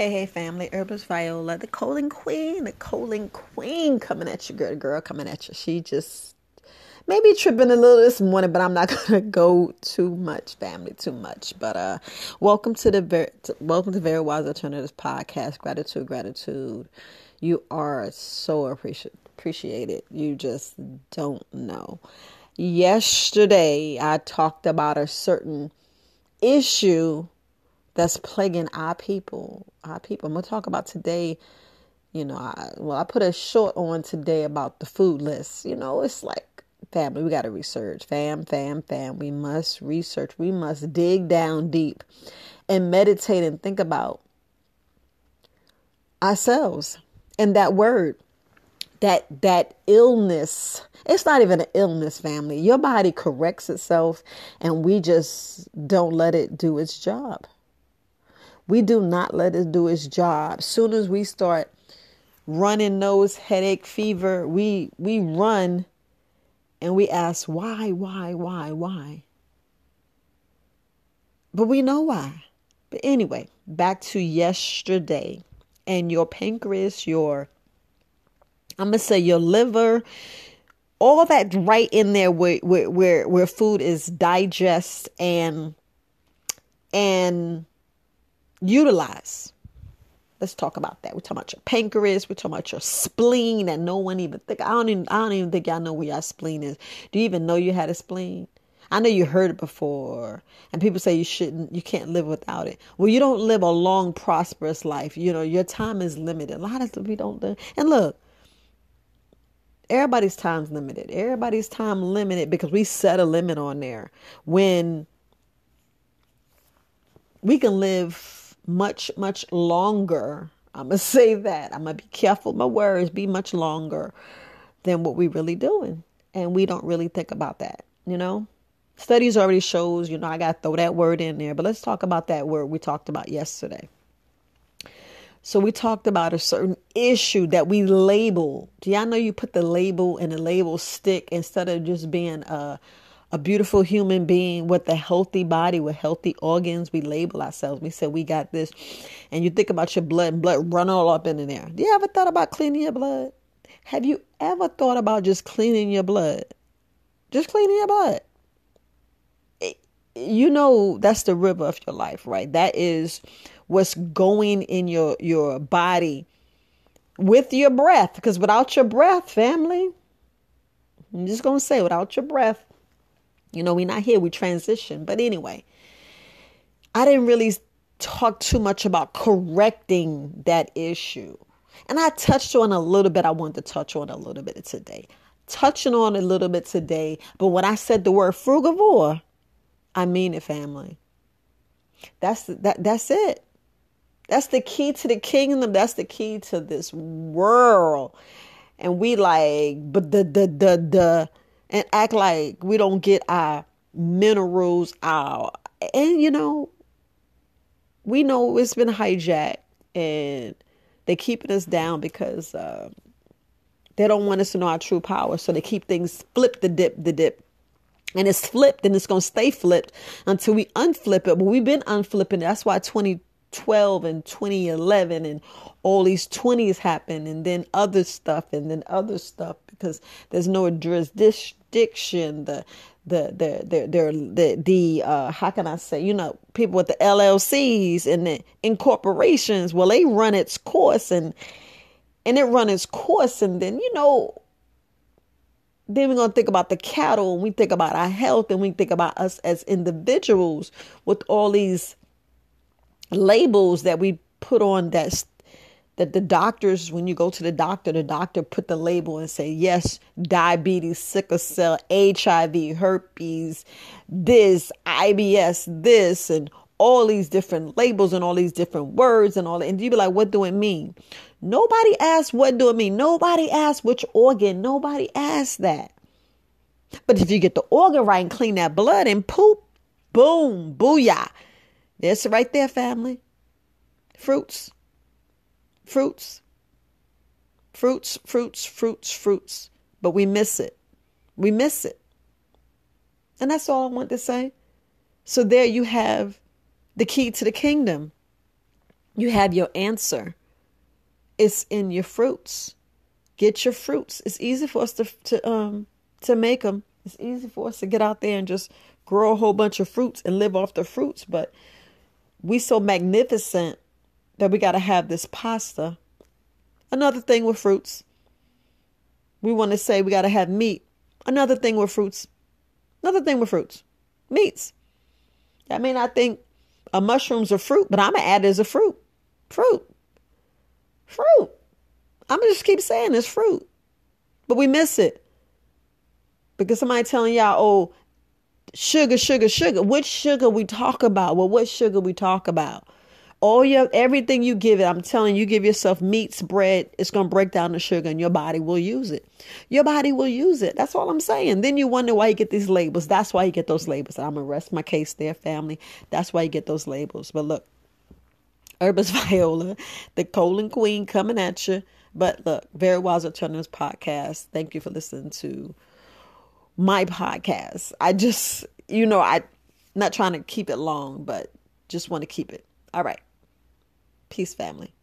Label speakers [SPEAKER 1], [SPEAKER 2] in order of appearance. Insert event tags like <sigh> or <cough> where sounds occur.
[SPEAKER 1] Hey, hey, family. Herbalist Viola, the colon queen, the colon queen coming at you, girl, girl coming at you. She just maybe tripping a little this morning, but I'm not <laughs> gonna go too much, family, too much. But uh, welcome to the very, welcome to Very Wise Alternatives podcast. Gratitude, gratitude. You are so. Appreciated. You just don't know. Yesterday, I talked about a certain issue that's plaguing our people. Our people. I'm gonna talk about today. You know, I, well, I put a short on today about the food list. You know, it's like family. We got to research. Fam, fam, fam. We must research. We must dig down deep and meditate and think about ourselves and that word that that illness it's not even an illness family your body corrects itself and we just don't let it do its job we do not let it do its job. Soon as we start running nose, headache, fever, we we run and we ask why, why, why, why. But we know why. But anyway, back to yesterday and your pancreas, your I'm gonna say your liver, all that right in there where where where, where food is digest and and utilize. Let's talk about that. We're talking about your pancreas. We're talking about your spleen, and no one even think. I don't even. I don't even think y'all know where your spleen is. Do you even know you had a spleen? I know you heard it before, and people say you shouldn't. You can't live without it. Well, you don't live a long, prosperous life. You know your time is limited. A lot of we don't do. And look, everybody's time's limited. Everybody's time limited because we set a limit on there. When we can live much, much longer. I'm going to say that. I'm going to be careful my words, be much longer than what we really doing. And we don't really think about that, you know? Studies already shows, you know, I got to throw that word in there, but let's talk about that word we talked about yesterday. So we talked about a certain issue that we label. Do y'all know you put the label and the label stick instead of just being a a beautiful human being with a healthy body, with healthy organs. We label ourselves. We say we got this. And you think about your blood and blood run all up in there. Do you ever thought about cleaning your blood? Have you ever thought about just cleaning your blood? Just cleaning your blood. you know that's the river of your life, right? That is what's going in your your body with your breath. Because without your breath, family, I'm just gonna say, without your breath, you know, we're not here, we transition. But anyway, I didn't really talk too much about correcting that issue. And I touched on a little bit, I wanted to touch on a little bit today. Touching on a little bit today, but when I said the word frugivore, I mean it, family. That's that that's it. That's the key to the kingdom. That's the key to this world. And we like, but the the the the and act like we don't get our minerals our and you know we know it's been hijacked and they're keeping us down because um, they don't want us to know our true power. So they keep things flip the dip the dip. And it's flipped and it's going to stay flipped until we unflip it. But we've been unflipping. That's why 2012 and 2011 and all these 20s happen and then other stuff and then other stuff because there's no jurisdiction. Jurisdiction, the the the the the the, the uh how can I say, you know, people with the LLCs and the incorporations, well they run its course and and it run its course and then you know then we're going to think about the cattle and we think about our health and we think about us as individuals with all these labels that we put on that that the doctors, when you go to the doctor, the doctor put the label and say, yes, diabetes, sickle cell, HIV, herpes, this, IBS, this, and all these different labels and all these different words and all that. And you be like, what do it mean? Nobody asked what do it mean. Nobody asked which organ. Nobody asked that. But if you get the organ right and clean that blood and poop, boom, booyah. That's right there, family. Fruits fruits, fruits, fruits, fruits, fruits, but we miss it. We miss it. And that's all I want to say. So there you have the key to the kingdom. You have your answer. It's in your fruits. Get your fruits. It's easy for us to to um to make them. It's easy for us to get out there and just grow a whole bunch of fruits and live off the fruits, but we so magnificent that we got to have this pasta. Another thing with fruits. We want to say we got to have meat. Another thing with fruits. Another thing with fruits. Meats. I mean, I think a mushroom's a fruit, but I'm going to add it as a fruit. Fruit. Fruit. I'm going to just keep saying it's fruit. But we miss it. Because somebody telling y'all, oh, sugar, sugar, sugar. Which sugar we talk about? Well, what sugar we talk about? All your everything you give it, I'm telling you, give yourself meats, bread, it's gonna break down the sugar and your body will use it. Your body will use it. That's all I'm saying. Then you wonder why you get these labels. That's why you get those labels. I'm gonna rest my case there, family. That's why you get those labels. But look, Herbis <laughs> Viola, the colon queen coming at you. But look, Very Wise Alternatives podcast. Thank you for listening to my podcast. I just, you know, I not trying to keep it long, but just want to keep it. All right. Peace, family.